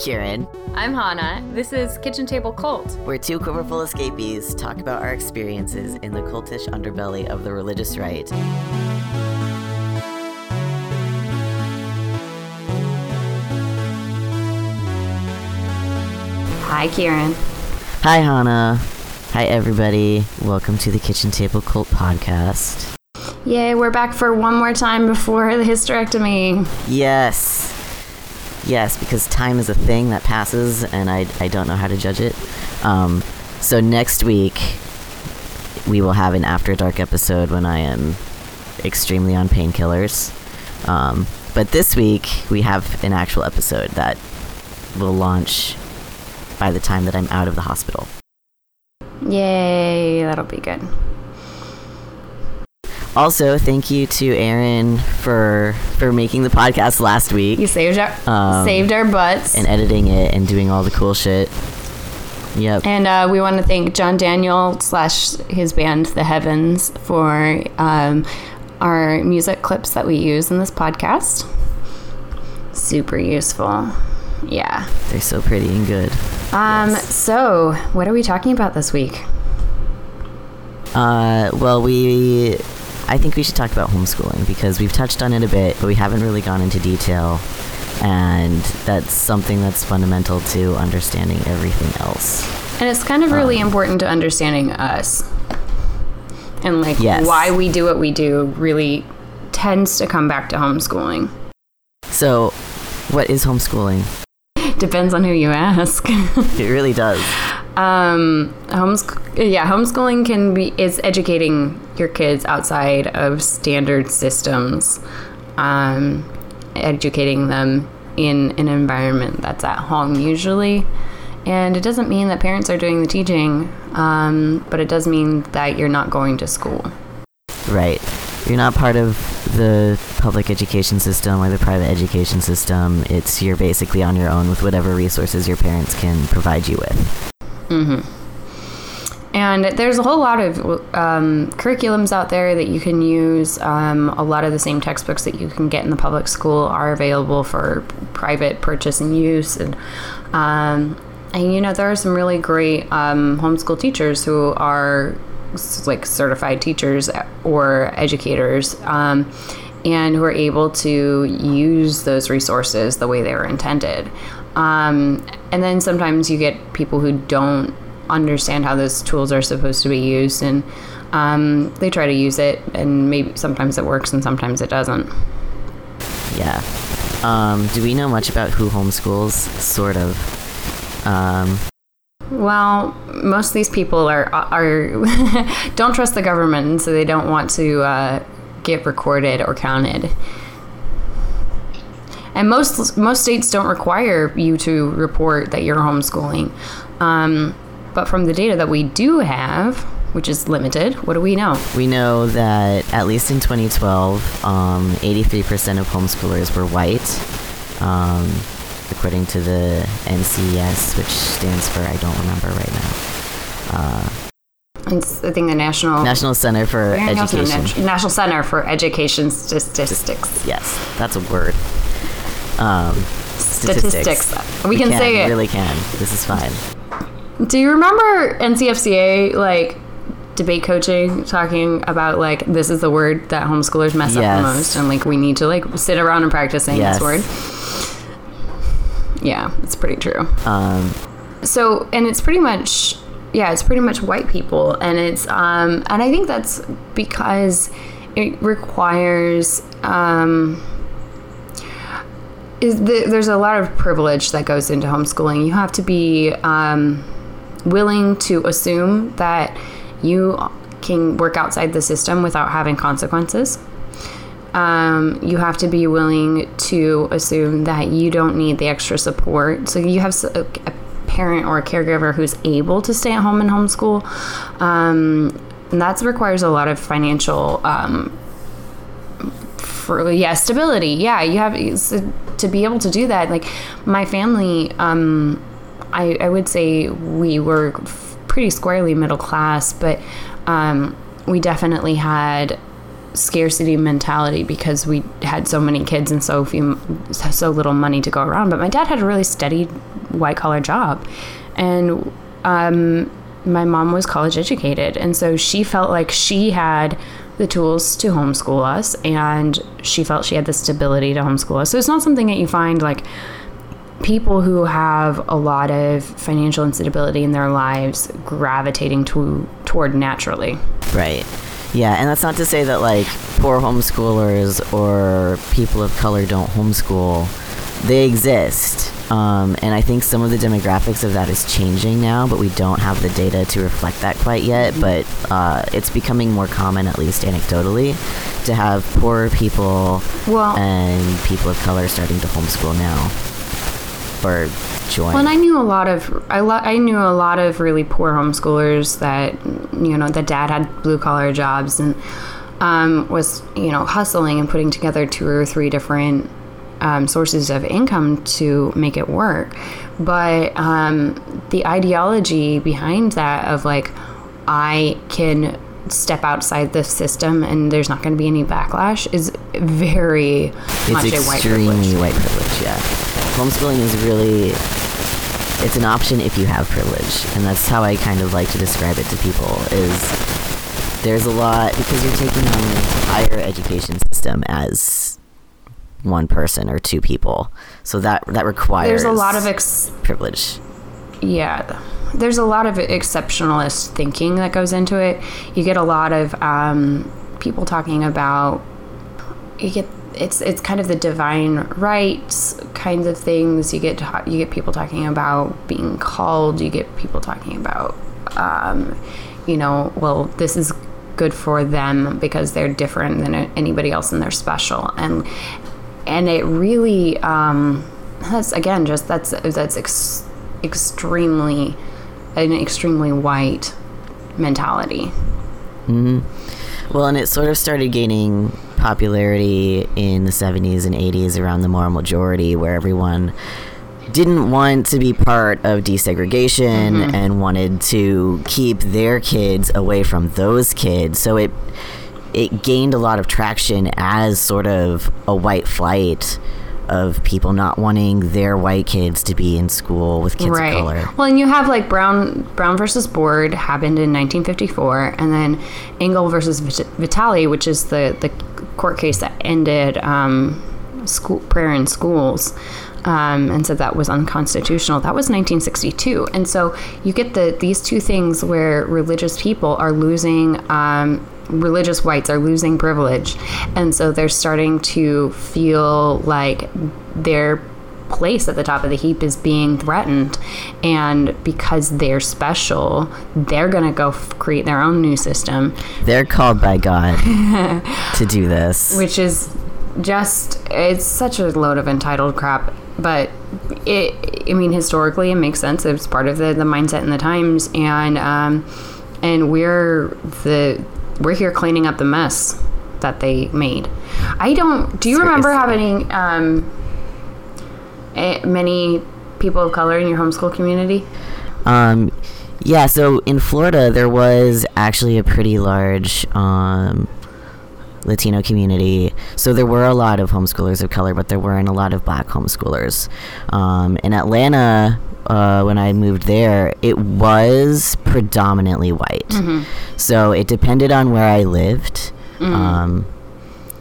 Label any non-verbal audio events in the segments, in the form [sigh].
Kieran. I'm Hannah. This is Kitchen Table Cult. We're two quiverful escapees talk about our experiences in the cultish underbelly of the religious right. Hi, Kieran. Hi, Hannah. Hi, everybody. Welcome to the Kitchen Table Cult podcast. Yay, we're back for one more time before the hysterectomy. Yes. Yes, because time is a thing that passes, and I, I don't know how to judge it. Um, so next week, we will have an After Dark episode when I am extremely on painkillers. Um, but this week, we have an actual episode that will launch by the time that I'm out of the hospital. Yay, that'll be good. Also, thank you to Aaron for for making the podcast last week. You saved our Um, saved our butts. and editing it and doing all the cool shit. Yep. And uh, we want to thank John Daniel slash his band The Heavens for um, our music clips that we use in this podcast. Super useful. Yeah. They're so pretty and good. Um. Yes. So, what are we talking about this week? Uh, well, we. I think we should talk about homeschooling because we've touched on it a bit, but we haven't really gone into detail. And that's something that's fundamental to understanding everything else. And it's kind of really Um, important to understanding us. And like Yes. why we do what we do really tends to come back to homeschooling. So, what is homeschooling? Depends on who you ask. [laughs] It really does. Um homeschool yeah, homeschooling can be is educating your kids outside of standard systems. Um educating them in an environment that's at home usually. And it doesn't mean that parents are doing the teaching, um, but it does mean that you're not going to school. Right. You're not part of the public education system or the private education system. It's you're basically on your own with whatever resources your parents can provide you with. And there's a whole lot of um, curriculums out there that you can use. Um, a lot of the same textbooks that you can get in the public school are available for private purchase and use. And, um, and you know, there are some really great um, homeschool teachers who are like certified teachers or educators. Um, and who are able to use those resources the way they were intended. Um, and then sometimes you get people who don't understand how those tools are supposed to be used, and um, they try to use it, and maybe sometimes it works and sometimes it doesn't. Yeah. Um, do we know much about who homeschools? Sort of. Um, Well, most of these people are are [laughs] don't trust the government, and so they don't want to uh, get recorded or counted. And most most states don't require you to report that you're homeschooling. Um, but from the data that we do have, which is limited, what do we know? we know that at least in 2012, um, 83% of homeschoolers were white, um, according to the NCES, which stands for I don't remember right now. Uh, It's, I think the national National Center for I know it's the Education. Nat- National Center for Education Statistics. Yes, that's a word. Um, Statistics. We can say it. Really can. This is fine. Do you remember NCFCA like debate coaching talking about like this is the word that homeschoolers mess up the most and like we need to like sit around and practice saying Yes. this word? Yeah, it's pretty true. Um, So, and it's pretty much yeah, it's pretty much white people and it's um and I think that's because it requires um the, there's a lot of privilege that goes into homeschooling. You have to be um, willing to assume that you can work outside the system without having consequences. Um, you have to be willing to assume that you don't need the extra support. So you have a, parent or a caregiver who's able to stay at home and homeschool. Um, and that requires a lot of financial um, for yeah stability. Yeah you have uh, to be able to do that like my family um i i would say we were pretty squarely middle class but um we definitely had scarcity mentality because we had so many kids and so few so little money to go around. But my dad had a really steady white collar job. And um, my mom was college educated. And so she felt like she had the tools to homeschool us and she felt she had the stability to homeschool us so it's not something that you find like people who have a lot of financial instability in their lives gravitating to toward naturally Right. Yeah, and that's not to say that like poor homeschoolers or people of color don't homeschool. They exist. Um, and I think some of the demographics of that is changing now, but we don't have the data to reflect that quite yet. But uh, it's becoming more common, at least anecdotally, to have poor people Well- and people of color starting to homeschool now or join. Well, and I knew a lot of I, lo- I knew a lot of really poor homeschoolers that you know the dad had blue collar jobs and um, was you know hustling and putting together two or three different um, sources of income to make it work. But um, the ideology behind that of like I can step outside the system and there's not going to be any backlash is very much it's a white privilege. extremely white privilege yeah homeschooling is really it's an option if you have privilege and that's how i kind of like to describe it to people is there's a lot because you're taking on the entire education system as one person or two people. So that that requires There's a lot of ex- privilege. Yeah. There's a lot of exceptionalist thinking that goes into it. You get a lot of um, people talking about you get it's it's kind of the divine rights kinds of things. You get ta- you get people talking about being called. You get people talking about um, you know well this is good for them because they're different than anybody else and they're special. And and it really um, that's again just that's that's ex- extremely an extremely white mentality. Well, and it sort of started gaining popularity in the 70s and 80s around the moral majority, where everyone didn't want to be part of desegregation and wanted to keep their kids away from those kids. So it it gained a lot of traction as sort of a white flight of people not wanting their white kids to be in school with kids of color. Well, and you have like Brown Brown versus Board happened in 1954, and then Engel versus Vit- Vitale, which is the the court case that ended um, school prayer in schools. Um, and said that was unconstitutional. That was 1962, and so you get the these two things where religious people are losing um, religious whites are losing privilege, and so they're starting to feel like their place at the top of the heap is being threatened. And because they're special they're going to go f- create their own new system. They're called by God [laughs] to do this. which is just it's such a load of entitled crap. But it i mean historically it makes sense. It's part of the, the mindset in the times. And um and we're the we're here cleaning up the mess that they made i don't do you remember having um many people of color in your homeschool community Um, yeah, so in Florida, there was actually a pretty large um, Latino community. So there were a lot of homeschoolers of color, but there weren't a lot of black homeschoolers. Um, in Atlanta, uh, when I moved there, it was predominantly white. So it depended on where I lived. Um,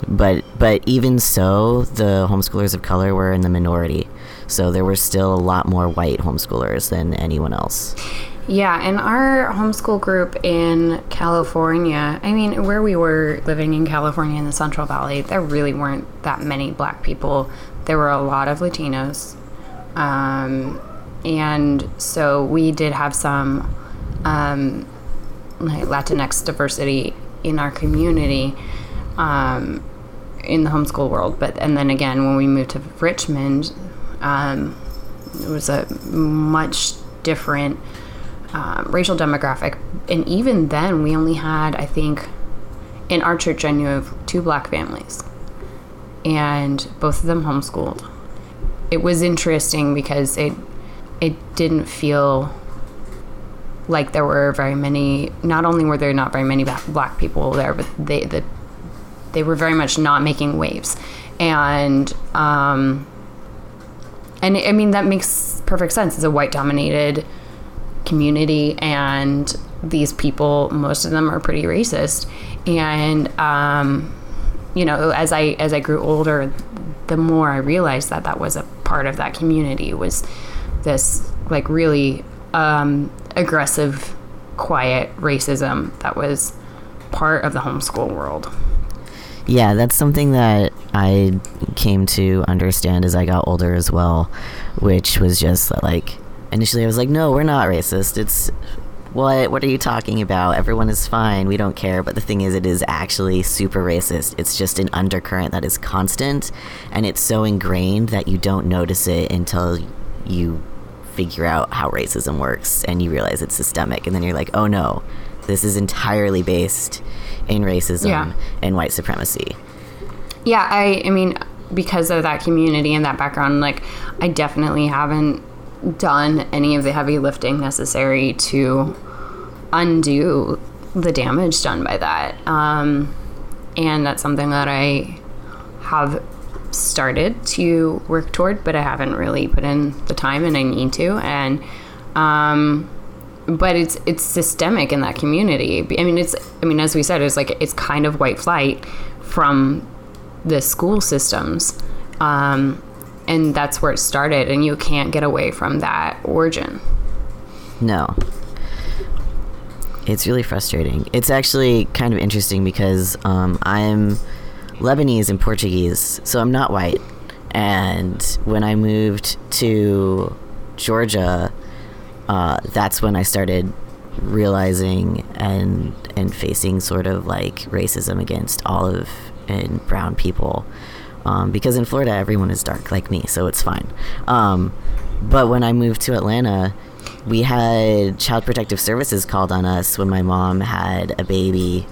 but but even so, the homeschoolers of color were in the minority. So there were still a lot more white homeschoolers than anyone else. Yeah, and our homeschool group in California, I mean, where we were living in California in the Central Valley, there really weren't that many black people. There were a lot of Latinos. Um, and so we did have some um, Latinx diversity in our community um, in the homeschool world. But, and then again, when we moved to Richmond, um, it was a much different um, racial demographic. And even then, we only had, I think, in our church, I knew of two black families, and both of them homeschooled. It was interesting because it it didn't feel like there were very many. Not only were there not very many black people there, but they the they were very much not making waves, and um, and I mean that makes perfect sense. It's a white dominated community, and these people, most of them are pretty racist, and um, you know, as I as I grew older, the more I realized that that was a part of that community was this like really um, aggressive, quiet racism that was part of the homeschool world. Yeah, that's something that I came to understand as I got older as well, which was just like initially I was like, no, we're not racist. It's what what are you talking about? Everyone is fine. We don't care. But the thing is it is actually super racist. It's just an undercurrent that is constant and it's so ingrained that you don't notice it until you figure out how racism works and you realize it's systemic and then you're like, "Oh no. This is entirely based in racism Yeah. and white supremacy." Yeah, I I mean because of that community and that background, like I definitely haven't done any of the heavy lifting necessary to undo the damage done by that. Um, and that's something that I have started to work toward, but I haven't really put in the time, and I need to. And um, but it's it's systemic in that community. I mean, it's I mean, as we said, it's like it's kind of white flight from the school systems, um, and that's where it started. And you can't get away from that origin. No. It's really frustrating. It's actually kind of interesting because um, I'm Lebanese and Portuguese, so I'm not white. And when I moved to Georgia, uh, that's when I started realizing and and facing sort of like racism against olive and brown people. Um, because in Florida, everyone is dark like me, so it's fine. Um, but when I moved to Atlanta, we had Child Protective Services called on us when my mom had a baby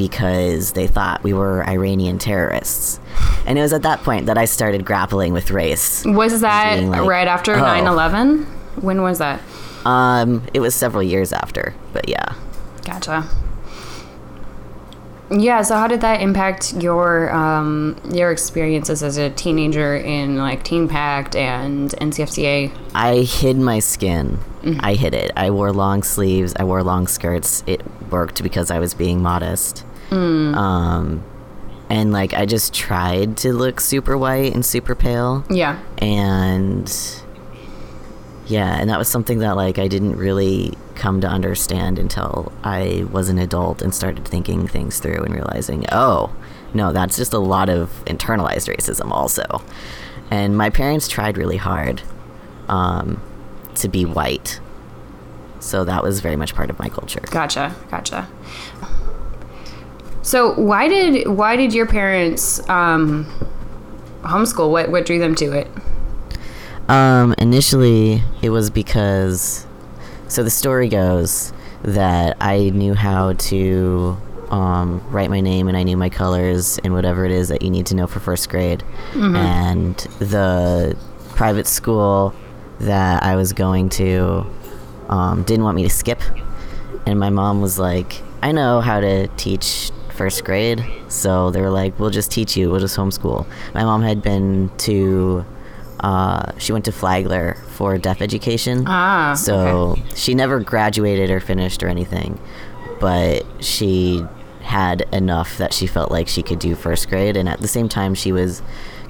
because they thought we were Iranian terrorists. And it was at that point that I started grappling with race. Was that like, right after oh. 9 11? When was that? Um, it was several years after, but yeah. Gotcha. Yeah, so how did that impact your um, your experiences as a teenager in like Teen Pact and NCFCA? I hid my skin. I hid it. I wore long sleeves. I wore long skirts. It worked because I was being modest. Um, and like I just tried to look super white and super pale. Yeah. and yeah and that was something that like i didn't really come to understand until i was an adult and started thinking things through and realizing oh no that's just a lot of internalized racism also and my parents tried really hard um, to be white so that was very much part of my culture Gotcha. Gotcha. So why did why did your parents um, homeschool? What what drew them to it? Um, initially, it was because. So the story goes that I knew how to um, write my name and I knew my colors and whatever it is that you need to know for first grade. And the private school that I was going to um, didn't want me to skip. And my mom was like, I know how to teach first grade. So they were like, we'll just teach you, we'll just homeschool. My mom had been to, uh, she went to Flagler for deaf education. Ah, So she never graduated or finished or anything, but she had enough that she felt like she could do first grade. And at the same time, she was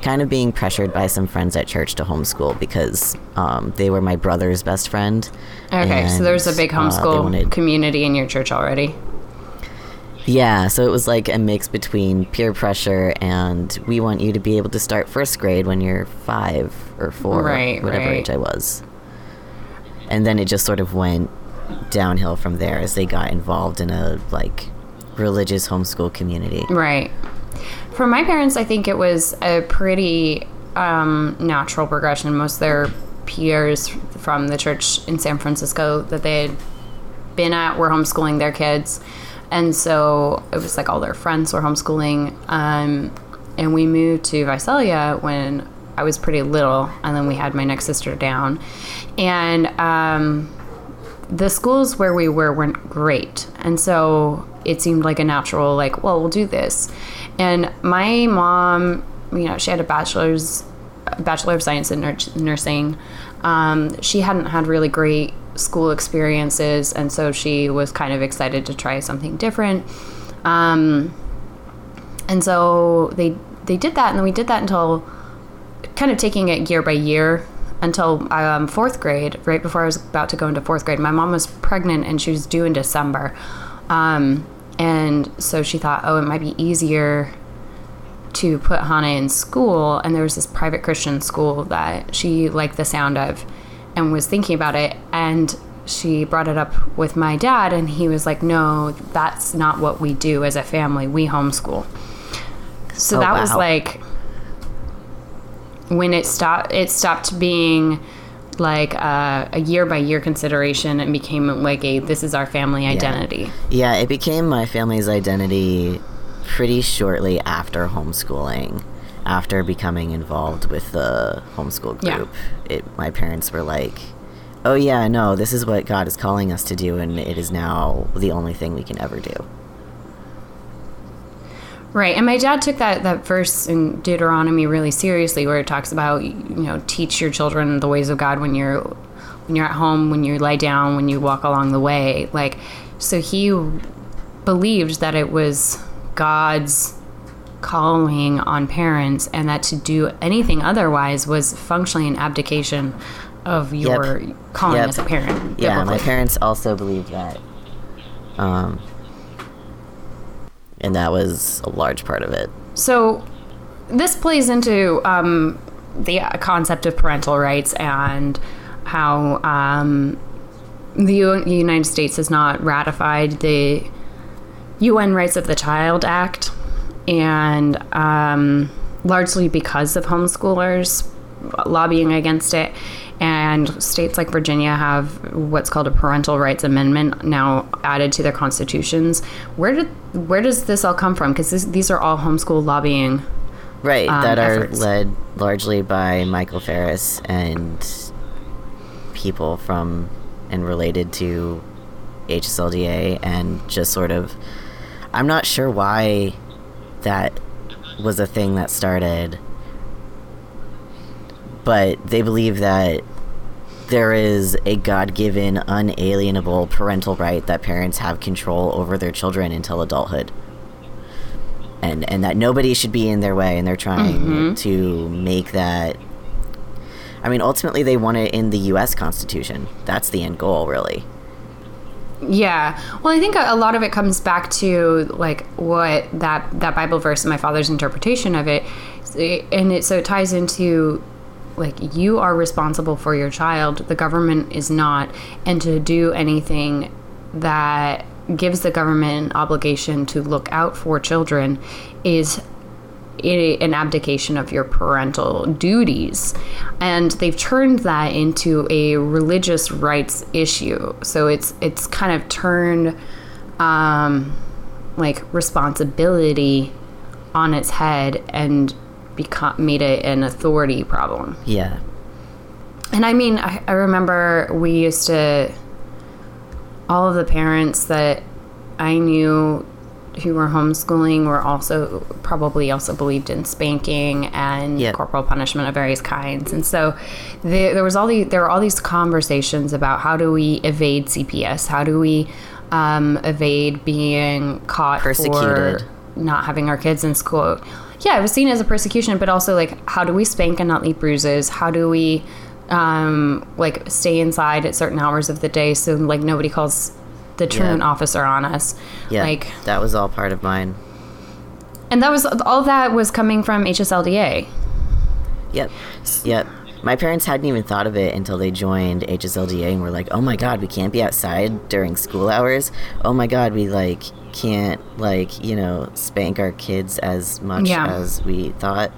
kind of being pressured by some friends at church to homeschool because um, they were my brother's best friend. Okay, so there's a and, big uh, homeschool wanted- community in your church already. Yeah, so it was like a mix between peer pressure and we want you to be able to start first grade when you're five or four, Right, whatever right. age I was. And then it just sort of went downhill from there as they got involved in a like religious homeschool community. Right. For my parents, I think it was a pretty um, natural progression. Most of their peers from the church in San Francisco that they had been at were homeschooling their kids. And so it was like all their friends were homeschooling. Um, and we moved to Visalia when I was pretty little. And then we had my next sister down. And um, the schools where we were weren't great. And so it seemed like a natural, like, well, we'll do this. And my mom, you know, she had a bachelor's, bachelor of science in nur- nursing. Um, she hadn't had really great school experiences, and so she was kind of excited to try something different. Um, and so they they did that, and then we did that until kind of taking it year by year until um, fourth grade, right before I was about to go into fourth grade. My mom was pregnant and she was due in December. Um, and so she thought, oh, it might be easier to put Hannah in school. And there was this private Christian school that she liked the sound of and was thinking about it. And she brought it up with my dad, and he was like, no, that's not what we do as a family. We homeschool. So Oh, that was like when it stopped it stopped being like a, a year by year consideration and became like a this is our family identity Yeah, it became my family's identity pretty shortly after homeschooling. After becoming involved with the homeschool Yeah. group, it my parents were like, "Oh yeah, no, this is what God is calling us to do, and it is now the only thing we can ever do." right and my dad took that that verse in deuteronomy really seriously where it talks about you know teach your children the ways of god when you're when you're at home when you lie down when you walk along the way like so he believed that it was god's calling on parents and that to do anything otherwise was functionally an abdication of your calling Yep. as a parent Yeah, my parents also believed that. Um, and that was a large part of it. So this plays into um, the concept of parental rights and how um, the U- United States has not ratified the UN Rights of the Child Act, and um, largely because of homeschoolers lobbying against it. And states like Virginia have what's called a parental rights amendment now added to their constitutions. Where did where does this all come from? Because these are all homeschool lobbying. Right, um, that are efforts. led largely by Michael Farris and people from and related to HSLDA and just sort of I'm not sure why that was a thing that started. But they believe that there is a God-given unalienable parental right that parents have control over their children until adulthood. And and that nobody should be in their way and they're trying mm-hmm. to make that I mean ultimately they want it in the US constitution. That's the end goal really Yeah. Well, I think a, lot of it comes back to like what that that Bible verse and my father's interpretation of it, and it so it ties into like you are responsible for your child. The government is not, and to do anything that gives the government an obligation to look out for children is a, an abdication of your parental duties. And they've turned that into a religious rights issue. So it's it's kind of turned um, like responsibility on its head and become made it an authority problem. yeah And I mean, I, I remember we used to, all of the parents that I knew who were homeschooling were also probably also believed in spanking and Yep. corporal punishment of various kinds. And so there, there was all the, there were all these conversations about how do we evade CPS? How do we um, evade being caught Persecuted. for not having our kids in school? Yeah, it was seen as a persecution, but also like how do we spank and not leave bruises? How do we um, like stay inside at certain hours of the day so like nobody calls the truant officer on us? yeah Like, that was all part of mine and that was all that was coming from HSLDA. Yep. Yep. My parents hadn't even thought of it until they joined HSLDA and were like, "Oh my god, we can't be outside during school hours. Oh my god, we like can't like, you know, spank our kids as much Yeah. as we thought."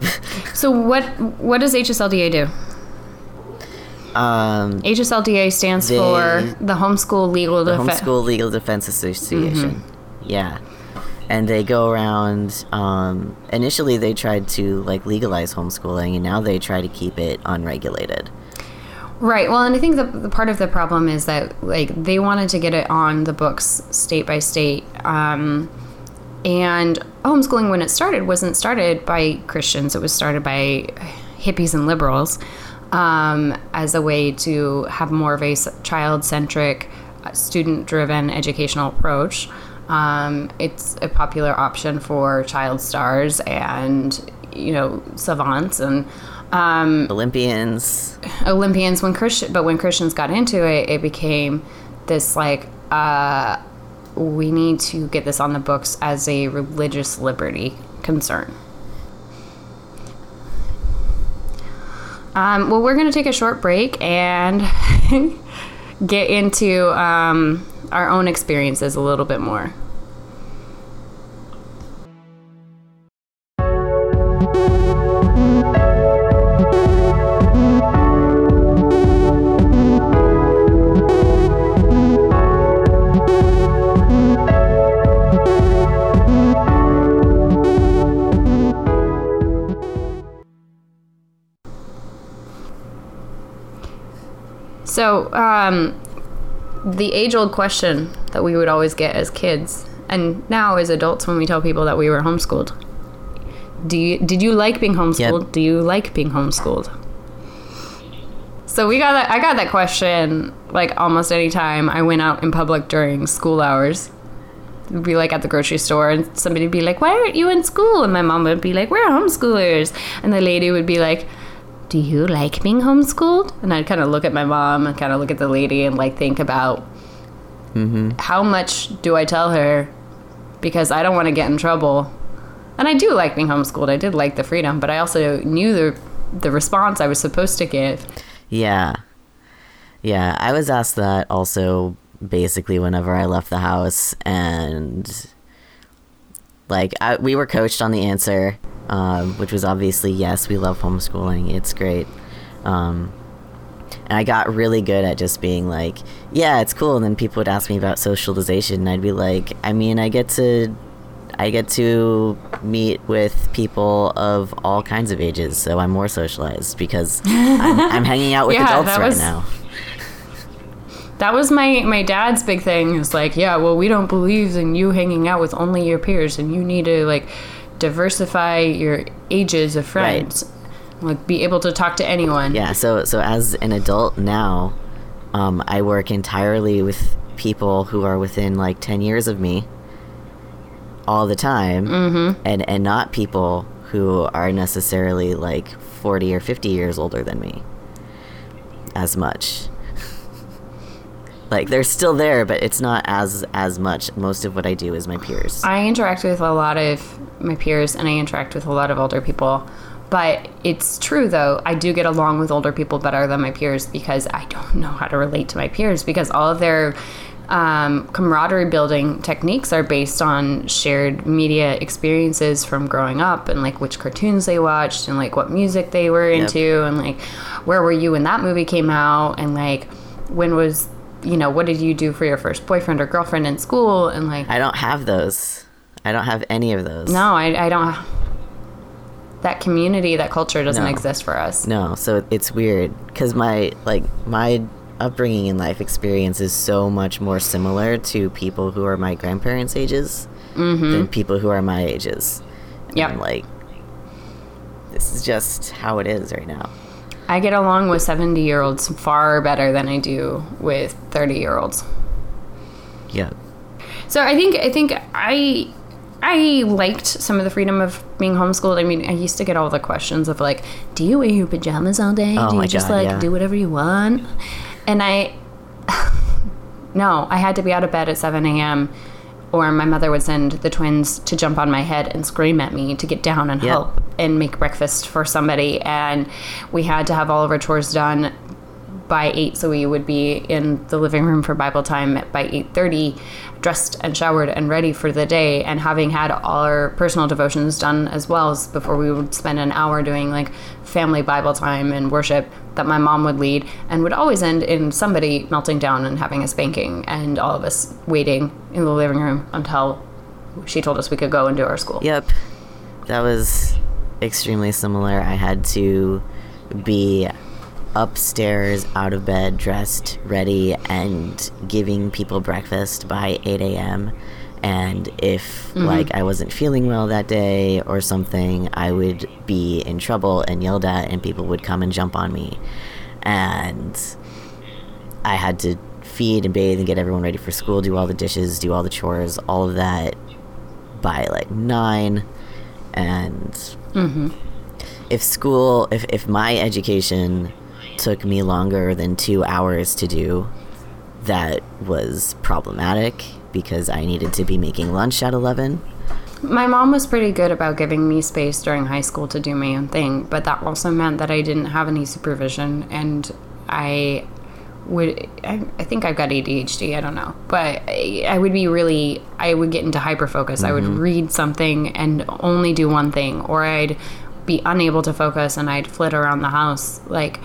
[laughs] So what what does HSLDA do? Um HSLDA stands They- for the Homeschool Legal Defense. Homeschool Legal Defense Association. Mm-hmm. Yeah. And they go around um initially they tried to like legalize homeschooling and now they try to keep it unregulated. Right. Well, and I think the, the part of the problem is that like they wanted to get it on the books state by state, um, and homeschooling when it started wasn't started by Christians. It was started by hippies and liberals um, as a way to have more of a child centric, student driven educational approach. Um, it's a popular option for child stars and you know savants and um, Olympians. Olympians when Christian, but when Christians got into it, it became this like uh, we need to get this on the books as a religious liberty concern. Um, well, we're going to take a short break and [laughs] get into um, our own experiences a little bit more. So, um, the age old question that we would always get as kids, and now as adults when we tell people that we were homeschooled do you, did you like being homeschooled? Yep. Do you like being homeschooled? So we got that. I got that question like almost any time I went out in public during school hours. We'd be like at the grocery store, and somebody would be like, "Why aren't you in school?" And my mom would be like, "We're homeschoolers," and the lady would be like, "Do you like being homeschooled?" And I'd kind of look at my mom and kind of look at the lady and like think about mm-hmm. how much do I tell her because I don't want to get in trouble. And I do like being homeschooled. I did like the freedom, but I also knew the the response I was supposed to give. Yeah. Yeah, I was asked that also basically whenever I left the house and like I, we were coached on the answer um, which was obviously yes, we love homeschooling. It's great. Um, and I got really good at just being like, yeah, it's cool. And then people would ask me about socialization, and I'd be like, I mean, I get to, I get to meet with people of all kinds of ages, so I'm more socialized because I'm, [laughs] I'm hanging out with Yeah, adults right was- now. That was my my dad's big thing. Is like, yeah, well, we don't believe in you hanging out with only your peers, and you need to like diversify your ages of friends. Like, be able to talk to anyone. Yeah, so so as an adult now, um, I work entirely with people who are within like ten years of me, all the time, mm-hmm. and and not people who are necessarily like forty or fifty years older than me, as much. Like they're still there, but it's not as as much. Most of what I do is my peers. I interact with a lot of my peers and I interact with a lot of older people. But it's true though, I do get along with older people better than my peers because I don't [laughs] know how to relate to my peers because all of their um, camaraderie building techniques are based on shared media experiences from growing up and like which cartoons they watched and like what music they were Yep. into and like where were you when that movie came out and like when was you know what did you do for your first boyfriend or girlfriend in school and like I don't have those. I don't have any of those. no, I, I don't. That community, that culture doesn't No. exist for us. No, so it's weird because my like my upbringing and life experience is so much more similar to people who are my grandparents' ages mm-hmm. than people who are my ages. Yep. And, like this is just how it is right now. I get along with 70 year olds far better than I do with 30 year olds. Yeah. So I think I think I I liked some of the freedom of being homeschooled. I mean, I used to get all the questions of like, "Do you wear your pajamas all day? Oh do you just God, like yeah. do whatever you want?" And I, [laughs] no, I had to be out of bed at 7 a.m. Or my mother would send the twins to jump on my head and scream at me to get down and Yep. help and make breakfast for somebody. And we had to have all of our chores done by 8 so we would be in the living room for bible time by 8.30 dressed and showered and ready for the day and having had all our personal devotions done as well as before we would spend an hour doing like family bible time and worship that my mom would lead and would always end in somebody melting down and having a spanking and all of us waiting in the living room until she told us we could go and do our school Yep. That was extremely similar. I had to be upstairs, out of bed, dressed, ready, and giving people breakfast by 8 a.m. And if mm-hmm. like I wasn't feeling well that day or something, I would be in trouble and yelled at, and people would come and jump on me. And I had to feed and bathe and get everyone ready for school, do all the dishes, do all the chores, all of that by like nine. And mm-hmm. if school, if, if my education took me longer than two hours to do, that was problematic because I needed to be making lunch at 11. My mom was pretty good about giving me space during high school to do my own thing, but that also meant that I didn't have any supervision and I would I, I think I've got ADHD, I don't know. But I, I would be really I would get into hyper focus. I would mm-hmm. read something and only do one thing or I'd be unable to focus and I'd flit around the house like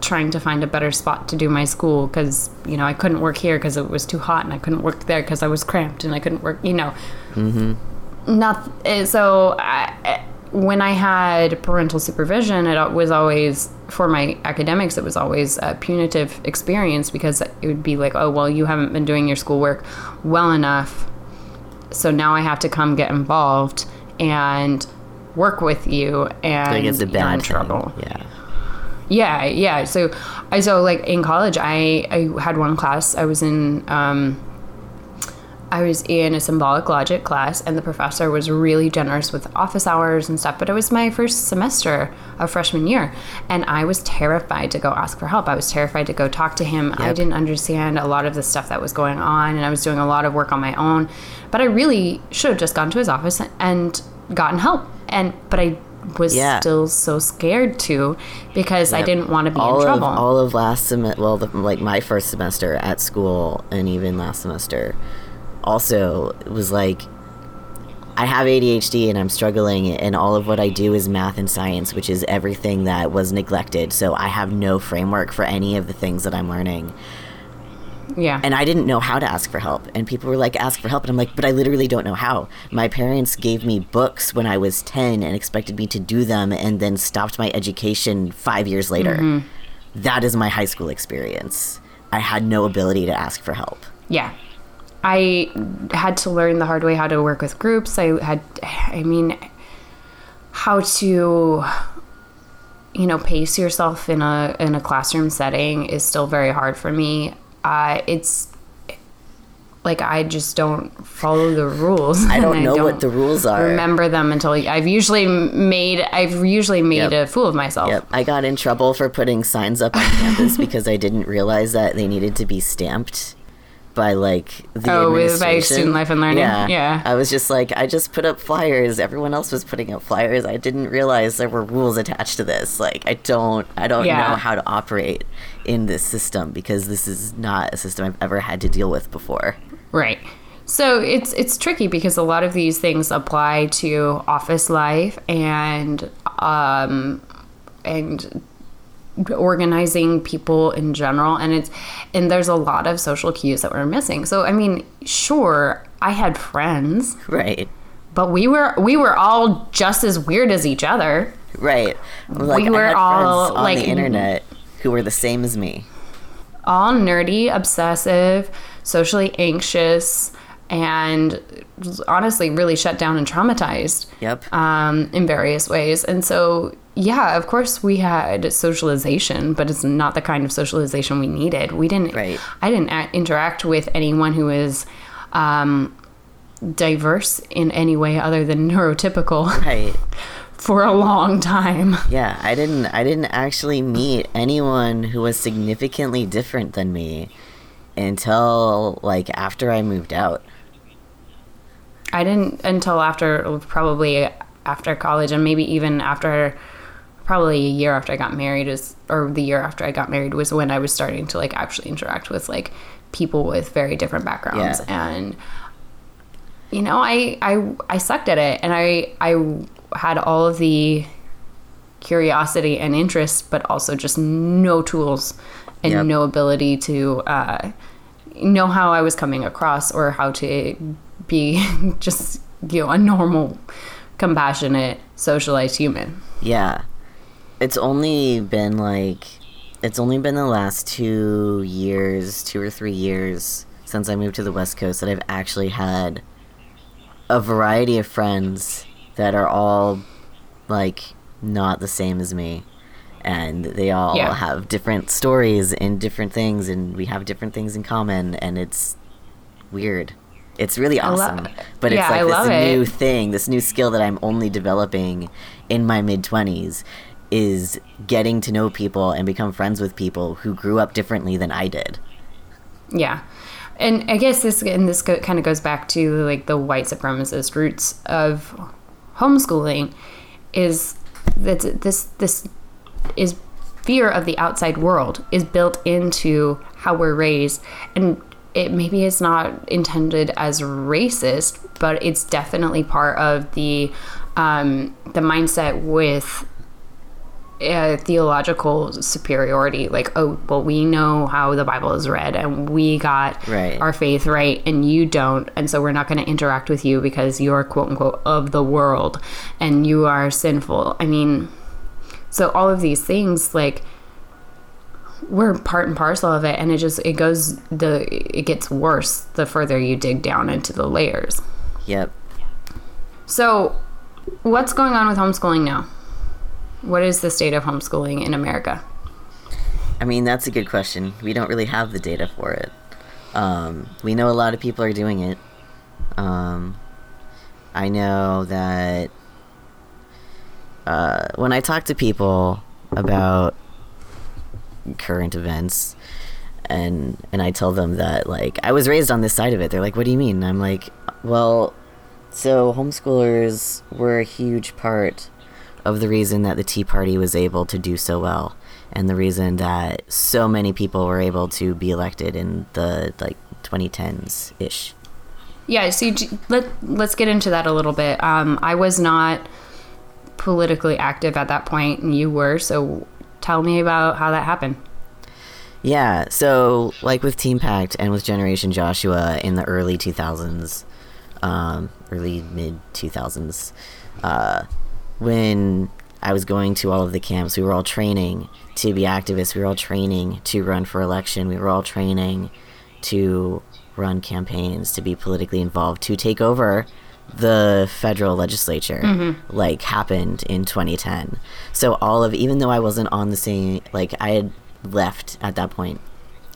trying to find a better spot to do my school because you know I couldn't work here because it was too hot and I couldn't work there because I was cramped and I couldn't work you know not eh, so I, eh, when I had parental supervision, it was always for my academics. It was always a punitive experience because it would be like, oh well, you haven't been doing your schoolwork well enough, so now I have to come get involved and work with you, and it's a you're bad in thing. trouble. Yeah. Yeah, yeah. So I so like in college, I I had one class. I was in um, I was in a symbolic logic class, and the professor was really generous with office hours and stuff. But it was my first semester of freshman year, and I was terrified to go ask for help. I was terrified to go talk to him. I didn't understand a lot of the stuff that was going on, and I was doing a lot of work on my own. But I really should have just gone to his office and gotten help. And but I was Yeah. still so scared to because I didn't want to be all in trouble. Of, all of last semester, well, the, like my first semester at school, and even last semester, also it was like I have ADHD and I'm struggling, and all of what I do is math and science, which is everything that was neglected. So I have no framework for any of the things that I'm learning. Yeah. And I didn't know how to ask for help. And people were like, ask for help. And I'm like, but I literally don't know how. My parents gave me books when I was 10 and expected me to do them and then stopped my education five years later. Mm-hmm. That is my high school experience. I had no ability to ask for help. yeah. I had to learn the hard way how to work with groups. I had, I mean, how to, you know, pace yourself in a in a classroom setting is still very hard for me. Uh, it's like I just don't follow the rules. I don't [laughs] know what the rules are. Remember them until I've usually made I've usually made Yep. a fool of myself. Yep. I got in trouble for putting signs up on campus [laughs] because I didn't realize that they needed to be stamped by like the Oh, with- by administration. Student Life and Learning? Yeah. Yeah. I was just like, I just put up flyers. Everyone else was putting up flyers. I didn't realize there were rules attached to this. Like, I don't, I don't Yeah. know how to operate in this system because this is not a system I've ever had to deal with before. Right. So it's it's tricky because a lot of these things apply to office life and um, and organizing people in general and it's and there's a lot of social cues that we're missing. So I mean, sure, I had friends, Right. but we were we were all just as weird as each other. Right. Like, We were all, on like- the internet who were the same as me. all nerdy, obsessive, socially anxious, and honestly really shut down and traumatized Yep. um, in various ways. And so, yeah, of course, we had socialization, but it's not the kind of socialization we needed. We didn't, Right. I didn't a- interact with anyone who is um, diverse in any way other than [laughs] neurotypical Right. [laughs] for a long time. Yeah, I didn't I didn't actually meet anyone who was significantly different than me until like after I moved out. I didn't until after probably after college and maybe even after probably a year after I got married is or the year after I got married was when I was starting to like actually interact with like people with very different backgrounds Yeah. and you know I I I sucked at it and I I had all of the curiosity and interest but also just no tools and Yep. no ability to uh, know how I was coming across or how to be [laughs] just you know a normal compassionate socialized human Yeah. It's only been like it's only been the last two years, two or three years since I moved to the West Coast that I've actually had a variety of friends that are all like not the same as me. And they all Yeah. have different stories and different things, and we have different things in common, and it's weird. It's really lo- awesome. but Yeah, it's like I this love it. new thing, this new skill that I'm only developing in my mid 20s is getting to know people and become friends with people who grew up differently than I did. Yeah. And I guess this and this kind of goes back to like the white supremacist roots of homeschooling is that this this is fear of the outside world is built into how we're raised and it maybe is not intended as racist but it's definitely part of the um, the mindset with uh, theological superiority like oh well we know how the bible is read and we got Right. our faith right and you don't and so we're not going to interact with you because you're quote unquote of the world and you are sinful i mean so all of these things like we're part and parcel of it and it just it goes the it gets worse the further you dig down into the layers Yep. so what's going on with homeschooling now what is the state of homeschooling in america I mean, that's a good question. We don't really have the data for it. Um, we know a lot of people are doing it. Um, I know that uh, when I talk to people about current events, and and I tell them that like I was raised on this side of it, they're like, "What do you mean?" I'm like, "Well, so homeschoolers were a huge part of the reason that the Tea Party was able to do so well, and the reason that so many people were able to be elected in the like 2010s ish." Yeah, so you, let let's get into that a little bit. Um, I was not politically active at that point, and you were. So tell me about how that happened. Yeah, so like with TeenPact and with Generation Joshua in the early 2000s, um, early mid 2000s, uh, when I was going to all of the camps, we were all training to be activists. We were all training to run for election. We were all training to run campaigns, to be politically involved, to take over the federal legislature like happened in 2010 so all of even though i wasn't on the same like i had left at that point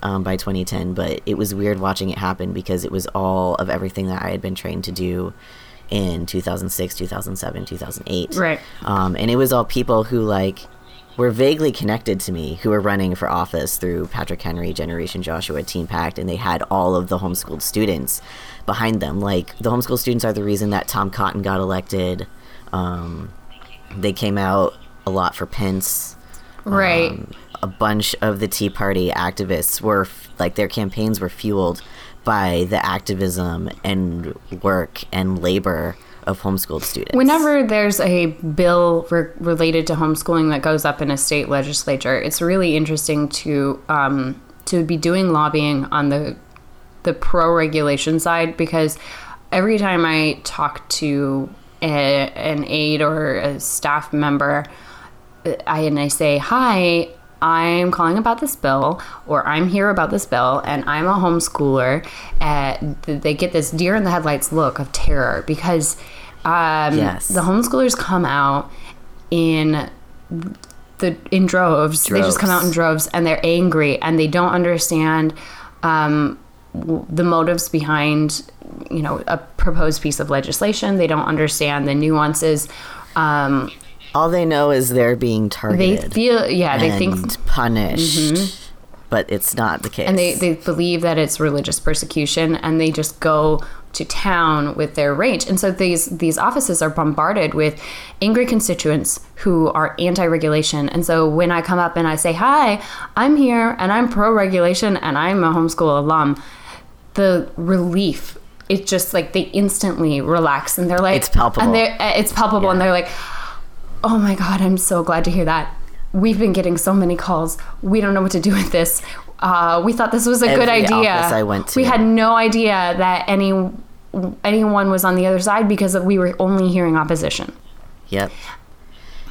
um, by 2010 but it was weird watching it happen because it was all of everything that i had been trained to do in 2006 2007 2008 Right. um, and it was all people who like were vaguely connected to me who were running for office through Patrick Henry, Generation Joshua, TeenPact, and they had all of the homeschooled students behind them. Like the homeschool students are the reason that Tom Cotton got elected. Um, they came out a lot for Pence. Right. Um, a bunch of the Tea Party activists were f- like their campaigns were fueled by the activism and work and labor of homeschooled students. Whenever there's a bill re- related to homeschooling that goes up in a state legislature, it's really interesting to um, to be doing lobbying on the the pro regulation side because every time I talk to a, an aide or a staff member, I and I say, "Hi, I'm calling about this bill," or "I'm here about this bill," and I'm a homeschooler. And they get this deer in the headlights look of terror because um, Yes. the homeschoolers come out in the in droves. They just come out in droves, and they're angry, and they don't understand um, the motives behind you know a proposed piece of legislation. They don't understand the nuances. Um, all they know is they're being targeted. they feel yeah they and think Mm-hmm. punished, but it's not the case. and they, they believe that it's religious persecution and they just go to town with their rage and so these these offices are bombarded with angry constituents who are anti-regulation and so when i come up and i say hi i'm here and i'm pro-regulation and i'm a homeschool alum the relief it's just like they instantly relax and they're like It's palpable. and they're uh, it's palpable and they're like oh my god i'm so glad to hear that we've been getting so many calls we don't know what to do with this uh, we thought this was a good idea office I went to. we had no idea that any anyone was on the other side because we were only hearing opposition Yep.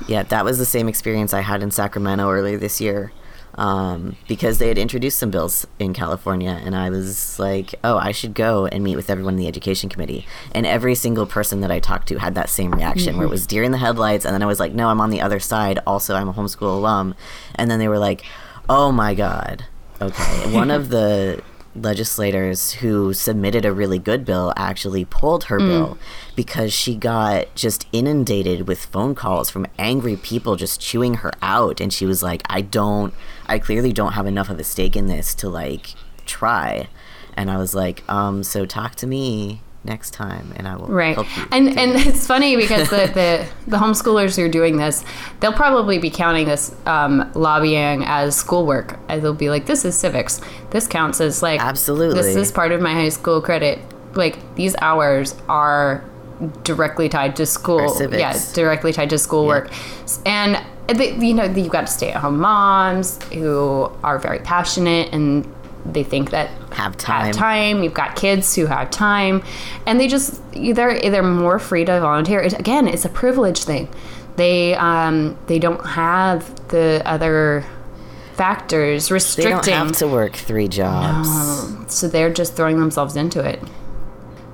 Yeah, that was the same experience I had in Sacramento earlier this year. Um, because they had introduced some bills in California, and I was like, "Oh, I should go and meet with everyone in the education committee." And every single person that I talked to had that same reaction, where it was deer in the headlights, and then I was like, "No, I'm on the other side. Also, I'm a homeschool alum," and then they were like, "Oh my god." Okay, one of the legislators who submitted a really good bill actually pulled her bill because she got just inundated with phone calls from angry people just chewing her out. And she was like I don't I clearly don't have enough of a stake in this to like try. And I was like um so talk to me next time and I will Right. And and it's funny [laughs] because the, the, the homeschoolers who are doing this, they'll probably be counting this um, lobbying as schoolwork. And they'll be like, this is civics. This counts as like, Absolutely. this is part of my high school credit. Like, these hours are directly tied to school. Yeah, directly tied to schoolwork. And, they, you know, you've got stay at home moms who are very passionate and they think that have time have time. You've got kids who have time, and they just they're they're more free to volunteer. It, again, it's a privilege thing. They um, they don't have the other factors restricting. they don't have to work three jobs so they're just throwing themselves into it.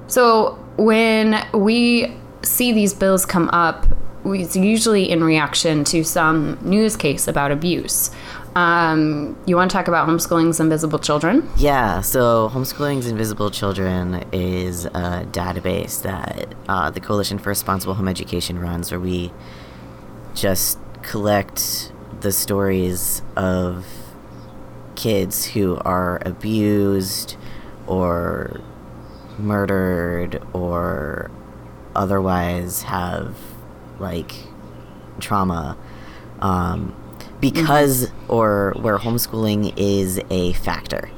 So when we see these bills come up, it's usually in reaction to some news case about abuse. Um, you want to talk about homeschooling's invisible children? Yeah, so Homeschooling's Invisible Children is a database that uh, the Coalition for Responsible Home Education runs where we just collect the stories of kids who are abused or murdered or otherwise have like trauma um, because or where homeschooling is a factor.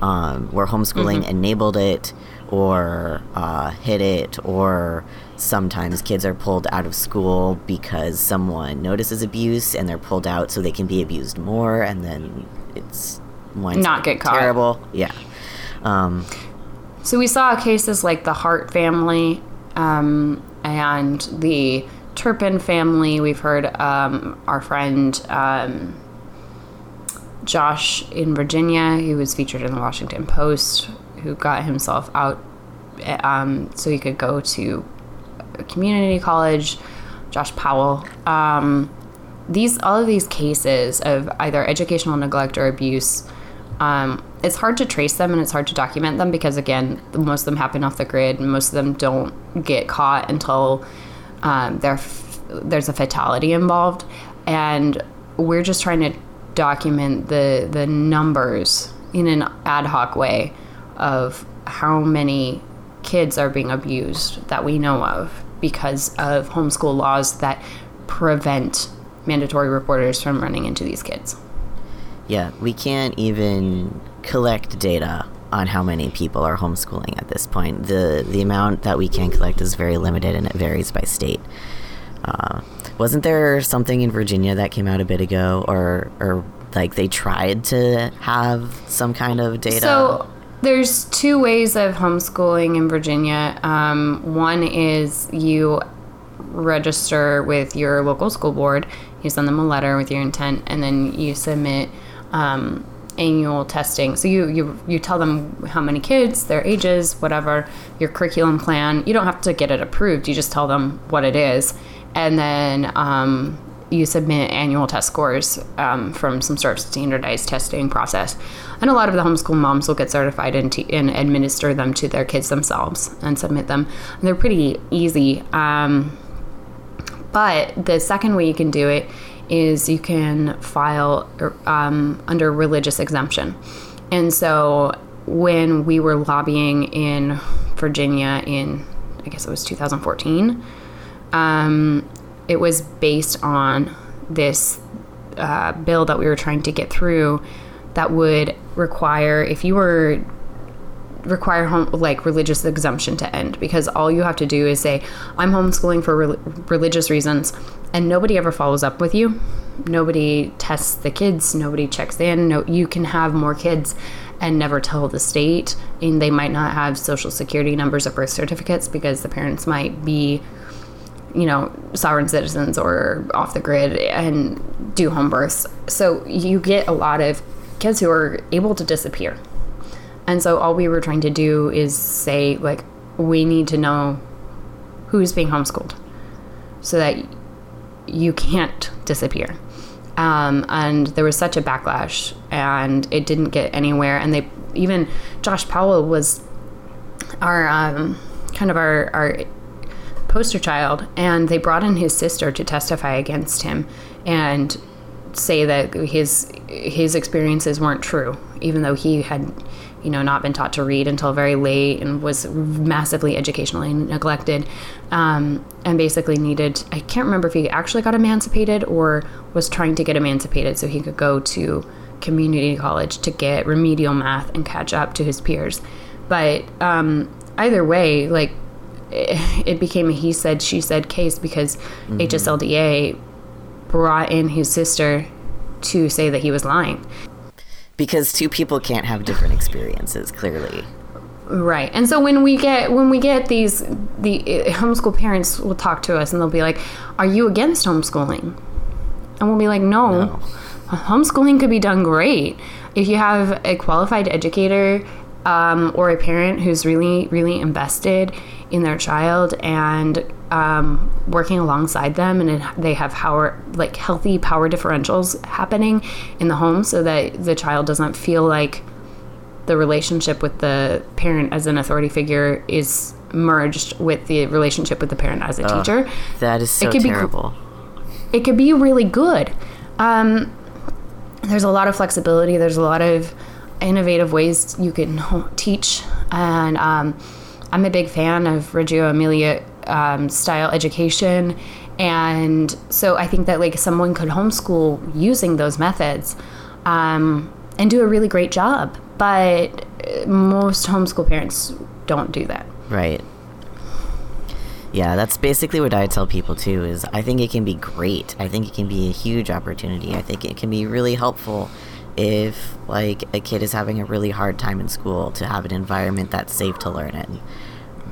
Um, where homeschooling enabled it or uh, hit it or sometimes kids are pulled out of school because someone notices abuse and they're pulled out so they can be abused more and then it's Not get caught. terrible. Yeah. Um, So we saw cases like the Hart family um, and the Turpin family. We've heard um, our friend um, Josh in Virginia, who was featured in the Washington Post, who got himself out um, so he could go to community college. Josh Powell. Um, these all of these cases of either educational neglect or abuse um, it's hard to trace them and it's hard to document them because again most of them happen off the grid most of them don't get caught until um, there there's a fatality involved and we're just trying to document the the numbers in an ad hoc way of how many kids are being abused that we know of because of homeschool laws that prevent mandatory reporters from running into these kids. Yeah, we can't even collect data on how many people are homeschooling at this point. The the amount that we can collect is very limited and it varies by state. Uh, wasn't there something in Virginia that came out a bit ago or or like they tried to have some kind of data? So there's two ways of homeschooling in Virginia. Um, one is you register with your local school board. You send them a letter with your intent, and then you submit um, annual testing. So you, you you tell them how many kids, their ages, whatever, your curriculum plan. You don't have to get it approved. You just tell them what it is, and then um, you submit annual test scores um, from some sort of standardized testing process. And a lot of the homeschool moms will get certified and, te- and administer them to their kids themselves and submit them. And they're pretty easy. Um, but the second way you can do it is you can file um, under religious exemption. And so when we were lobbying in Virginia in, I guess it was 2014, um, it was based on this uh, bill that we were trying to get through that would require, if you were require home like religious exemption to end because all you have to do is say i'm homeschooling for re- religious reasons and nobody ever follows up with you nobody tests the kids nobody checks in no you can have more kids and never tell the state and they might not have social security numbers or birth certificates because the parents might be you know, sovereign citizens or off the grid and do home births. So you get a lot of kids who are able to disappear. And so all we were trying to do is say, like, we need to know who's being homeschooled so that you can't disappear. Um, and there was such a backlash, and it didn't get anywhere. And they even Josh Powell was our um, kind of our our poster child, and they brought in his sister to testify against him and say that his his experiences weren't true, even though he had you know not been taught to read until very late and was massively educationally neglected um, and basically needed i can't remember if he actually got emancipated or was trying to get emancipated so he could go to community college to get remedial math and catch up to his peers but um, either way like it became a he said she said case because mm-hmm. hslda brought in his sister to say that he was lying because two people can't have different experiences clearly. Right. And so when we get when we get these the uh, homeschool parents will talk to us and they'll be like are you against homeschooling? And we'll be like no, no. homeschooling could be done great if you have a qualified educator um, or a parent who's really really invested in their child and um, working alongside them and it, they have power like healthy power differentials happening in the home so that the child doesn't feel like the relationship with the parent as an authority figure is merged with the relationship with the parent as a uh, teacher. that is so it could terrible. Be, it could be really good. Um, there's a lot of flexibility. There's a lot of innovative ways you can teach and um, i'm a big fan of reggio emilia um, style education. And so I think that like someone could homeschool using those methods um, and do a really great job. But most homeschool parents don't do that. Right. Yeah, that's basically what I tell people too is I think it can be great. I think it can be a huge opportunity. I think it can be really helpful if like a kid is having a really hard time in school to have an environment that's safe to learn in.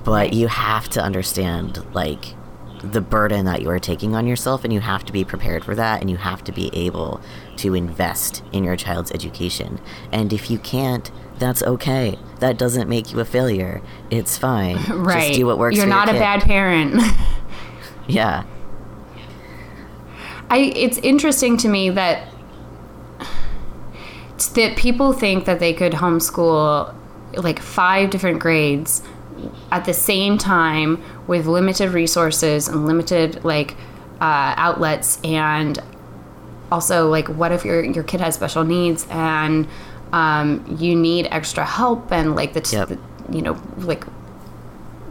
But you have to understand like the burden that you are taking on yourself and you have to be prepared for that and you have to be able to invest in your child's education. And if you can't that's okay. That doesn't make you a failure. It's fine. [laughs] Right. just do what works you're not your a bad parent. [laughs] Yeah. I it's interesting to me that that people think that they could homeschool like five different grades at the same time with limited resources and limited like uh, outlets and also like what if your your kid has special needs and um, you need extra help and like the, t- yep. the you know like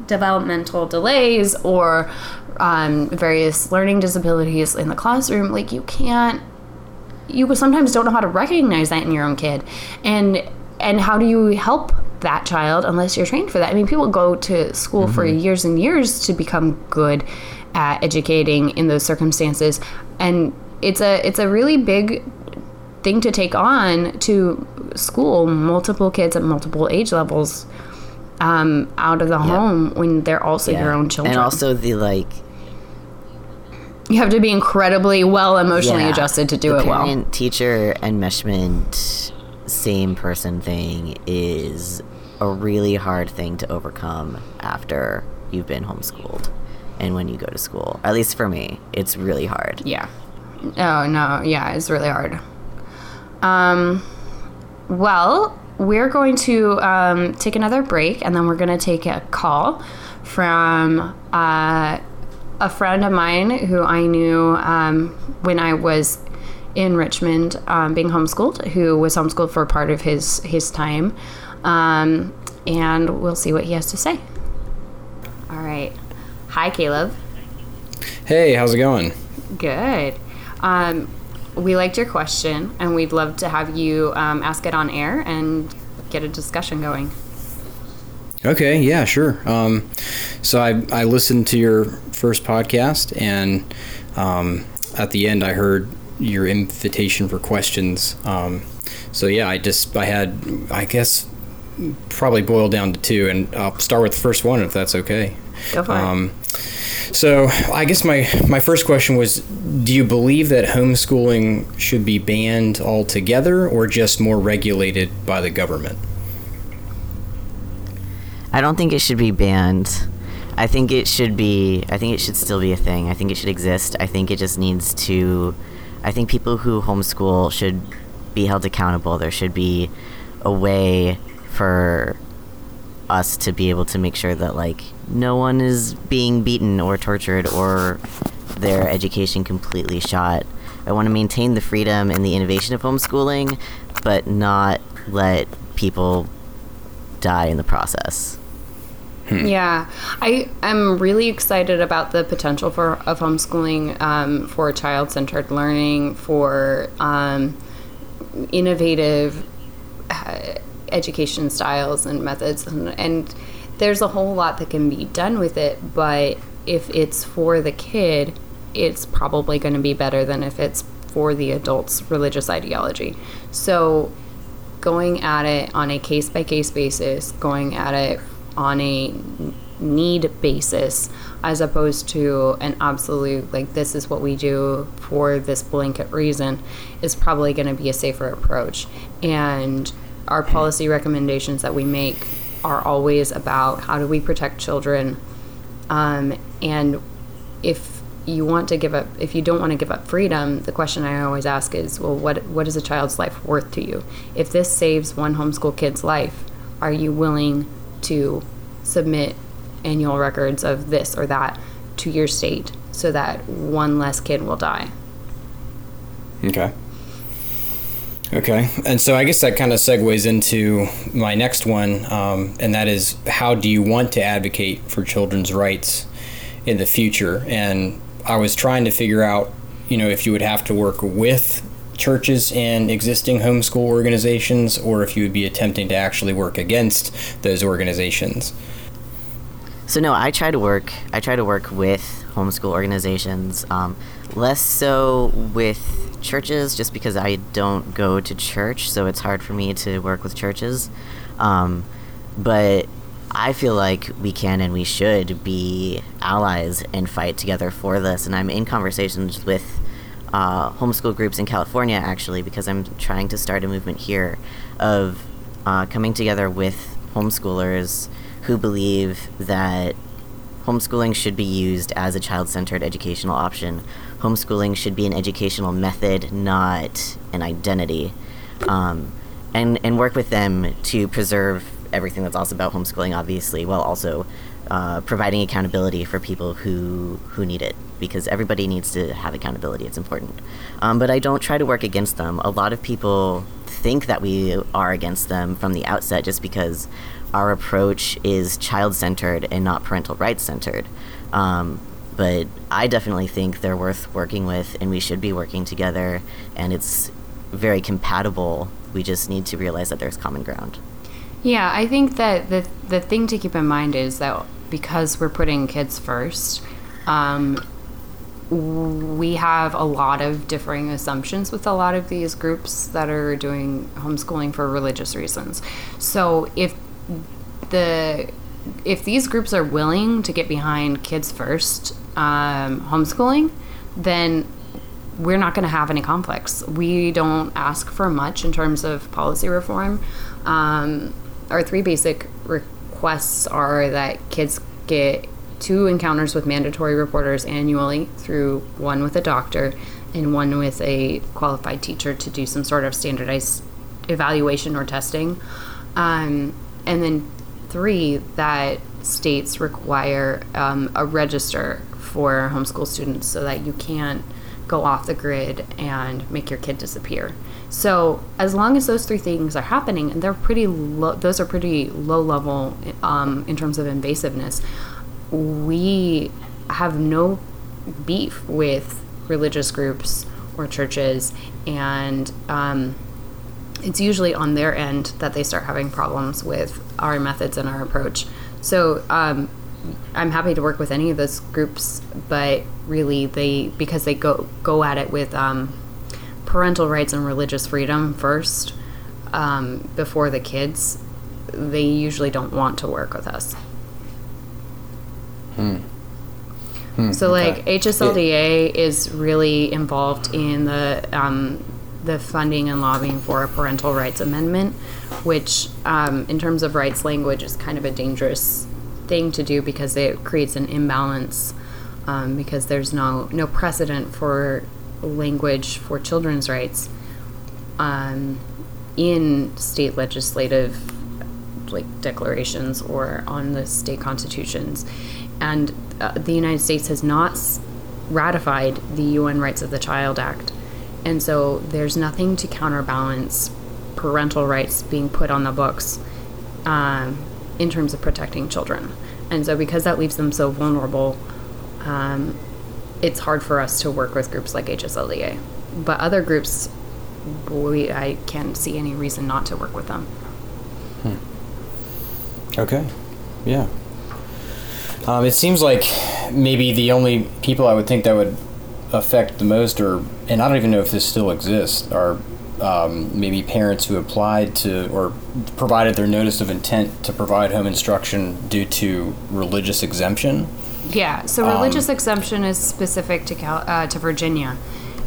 developmental delays or um, various learning disabilities in the classroom like you can't you sometimes don't know how to recognize that in your own kid and and how do you help that child unless you're trained for that. I mean, people go to school mm-hmm. for years and years to become good at educating in those circumstances, and it's a it's a really big thing to take on to school multiple kids at multiple age levels um, out of the yep. home when they're also yeah. your own children, and also the like. You have to be incredibly well emotionally yeah, adjusted to do the it parent, well. Teacher enmeshment same person thing is a really hard thing to overcome after you've been homeschooled and when you go to school. At least for me, it's really hard. Yeah. Oh, no. Yeah, it's really hard. Um, well, we're going to um, take another break and then we're going to take a call from uh, a friend of mine who I knew um, when I was in Richmond, um, being homeschooled, who was homeschooled for part of his his time, um, and we'll see what he has to say. All right, hi Caleb. Hey, how's it going? Good. Um, we liked your question, and we'd love to have you um, ask it on air and get a discussion going. Okay, yeah, sure. Um, so I I listened to your first podcast, and um, at the end I heard your invitation for questions. Um, so yeah, I just I had I guess probably boiled down to two, and I'll start with the first one if that's okay. Go for um, it. So, I guess my my first question was: Do you believe that homeschooling should be banned altogether, or just more regulated by the government? I don't think it should be banned. I think it should be. I think it should still be a thing. I think it should exist. I think it just needs to. I think people who homeschool should be held accountable. There should be a way for us to be able to make sure that like no one is being beaten or tortured or their education completely shot. I want to maintain the freedom and the innovation of homeschooling, but not let people die in the process. Hmm. Yeah, I am really excited about the potential for of homeschooling um, for child centered learning, for um, innovative uh, education styles and methods, and, and there's a whole lot that can be done with it. But if it's for the kid, it's probably going to be better than if it's for the adult's religious ideology. So, going at it on a case by case basis, going at it on a need basis as opposed to an absolute like this is what we do for this blanket reason is probably going to be a safer approach. And our policy recommendations that we make are always about how do we protect children um, and if you want to give up if you don't want to give up freedom the question i always ask is well what what is a child's life worth to you? If this saves one homeschool kid's life are you willing to submit annual records of this or that to your state so that one less kid will die. Okay. Okay. And so I guess that kind of segues into my next one, um, and that is how do you want to advocate for children's rights in the future? And I was trying to figure out, you know, if you would have to work with churches and existing homeschool organizations, or if you would be attempting to actually work against those organizations. So no, I try to work. I try to work with homeschool organizations, um, less so with churches, just because I don't go to church, so it's hard for me to work with churches. Um, but I feel like we can and we should be allies and fight together for this. And I'm in conversations with uh, homeschool groups in California, actually, because I'm trying to start a movement here of uh, coming together with homeschoolers who believe that homeschooling should be used as a child centered educational option. Homeschooling should be an educational method, not an identity. Um, and, and work with them to preserve everything that's also about homeschooling, obviously, while also uh, providing accountability for people who, who need it because everybody needs to have accountability. It's important. Um, but I don't try to work against them. A lot of people think that we are against them from the outset just because our approach is child centered and not parental rights centered. Um, but I definitely think they're worth working with, and we should be working together. And it's very compatible. We just need to realize that there's common ground. Yeah, I think that the the thing to keep in mind is that because we're putting kids first, um, we have a lot of differing assumptions with a lot of these groups that are doing homeschooling for religious reasons. So if the if these groups are willing to get behind kids first um, homeschooling, then we're not going to have any conflicts. We don't ask for much in terms of policy reform. Um, our three basic requests are that kids get two encounters with mandatory reporters annually through one with a doctor and one with a qualified teacher to do some sort of standardized evaluation or testing. Um, and then three that states require um, a register for homeschool students so that you can't go off the grid and make your kid disappear. So as long as those three things are happening, and they're pretty those are pretty low level um, in terms of invasiveness, we have no beef with religious groups or churches, and um, it's usually on their end that they start having problems with our methods and our approach. So um, I'm happy to work with any of those groups, but really they because they go go at it with um, parental rights and religious freedom first um, before the kids. They usually don't want to work with us. so like okay. HSLDA is really involved in the um, the funding and lobbying for a parental rights amendment, which um, in terms of rights language is kind of a dangerous thing to do because it creates an imbalance um, because there's no no precedent for language for children's rights um, in state legislative like declarations or on the state constitutions. And uh, the united states has not s- ratified the un rights of the child act. And so there's nothing to counterbalance parental rights being put on the books um, in terms of protecting children. And so because that leaves them so vulnerable um, it's hard for us to work with groups like HSLDA. But other groups, we I can't see any reason not to work with them. Okay. Yeah. Um, it seems like maybe the only people I would think that would affect the most, or and I don't even know if this still exists, are um, maybe parents who applied to or provided their notice of intent to provide home instruction due to religious exemption. Yeah. So Um, religious exemption is specific to Cal- uh, to Virginia,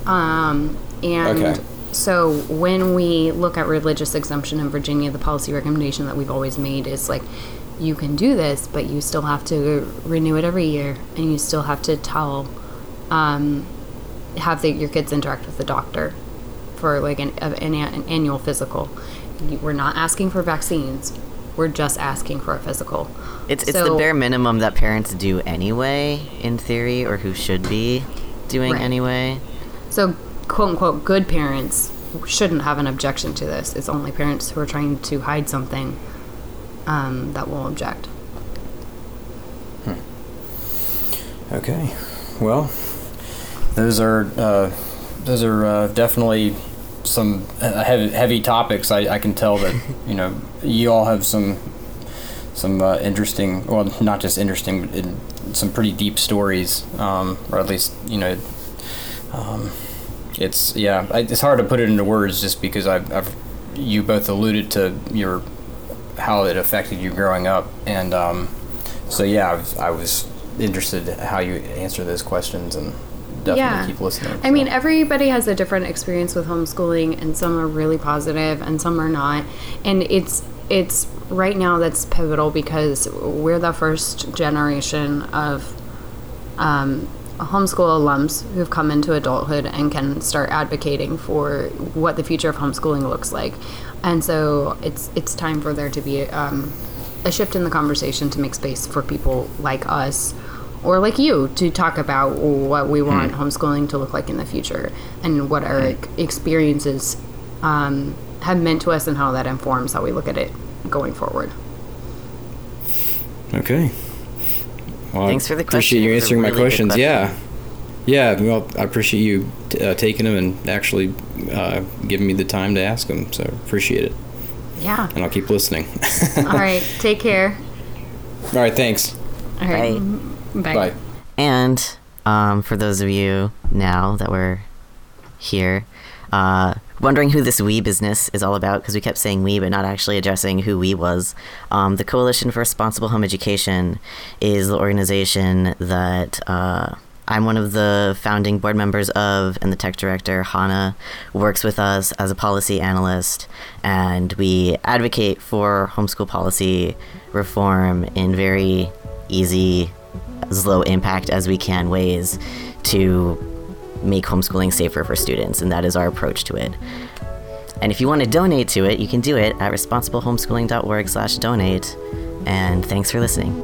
um, and Okay. so when we look at religious exemption in Virginia, the policy recommendation that we've always made is like. You can do this, but you still have to renew it every year, and you still have to tell, um, have the, your kids interact with the doctor for like an, an, an annual physical. We're not asking for vaccines. We're just asking for a physical. It's it's the bare minimum that parents do anyway, in theory, or who should be doing Right. anyway. So, quote unquote, good parents shouldn't have an objection to this. It's only parents who are trying to hide something um, that will object. Okay. Well, those are uh, those are uh, definitely some uh, heavy, heavy topics. I, I can tell that [laughs] you know you all have some some uh, interesting, well, not just interesting, but in, some pretty deep stories, um, or at least you know. Um, it's yeah, I, it's hard to put it into words just because I've, I've you both alluded to your how it affected you growing up, and um, so yeah, I was, I was interested how you answer those questions, and definitely Yeah. keep listening. I mean, everybody has a different experience with homeschooling, and some are really positive, and some are not. And it's it's right now that's pivotal because we're the first generation of um, homeschool alums who've come into adulthood and can start advocating for what the future of homeschooling looks like. And so it's it's time for there to be um, a shift in the conversation to make space for people like us or like you to talk about what we want homeschooling to look like in the future and what our experiences um, have meant to us and how that informs how we look at it going forward. okay. Well, Thanks for the question. appreciate you It was a answering my really good questions. question. Yeah. Yeah, well, I appreciate you t- uh, taking them and actually uh, giving me the time to ask them. So appreciate it, Yeah. and I'll keep listening. [laughs] All right. Take care. All right, thanks. All right. Bye. Bye. Bye. And um, for those of you now that we're here, uh, wondering who this we business is all about, because we kept saying we, but not actually addressing who we was, um, the Coalition for Responsible Home Education is the organization that uh, I'm one of the founding board members of, and the tech director, Hannah, works with us as a policy analyst, and we advocate for homeschool policy reform in very easy, as low impact as we can ways to make homeschooling safer for students, and that is our approach to it. And if you want to donate to it, you can do it at responsiblehomeschooling.org/donate. And thanks for listening.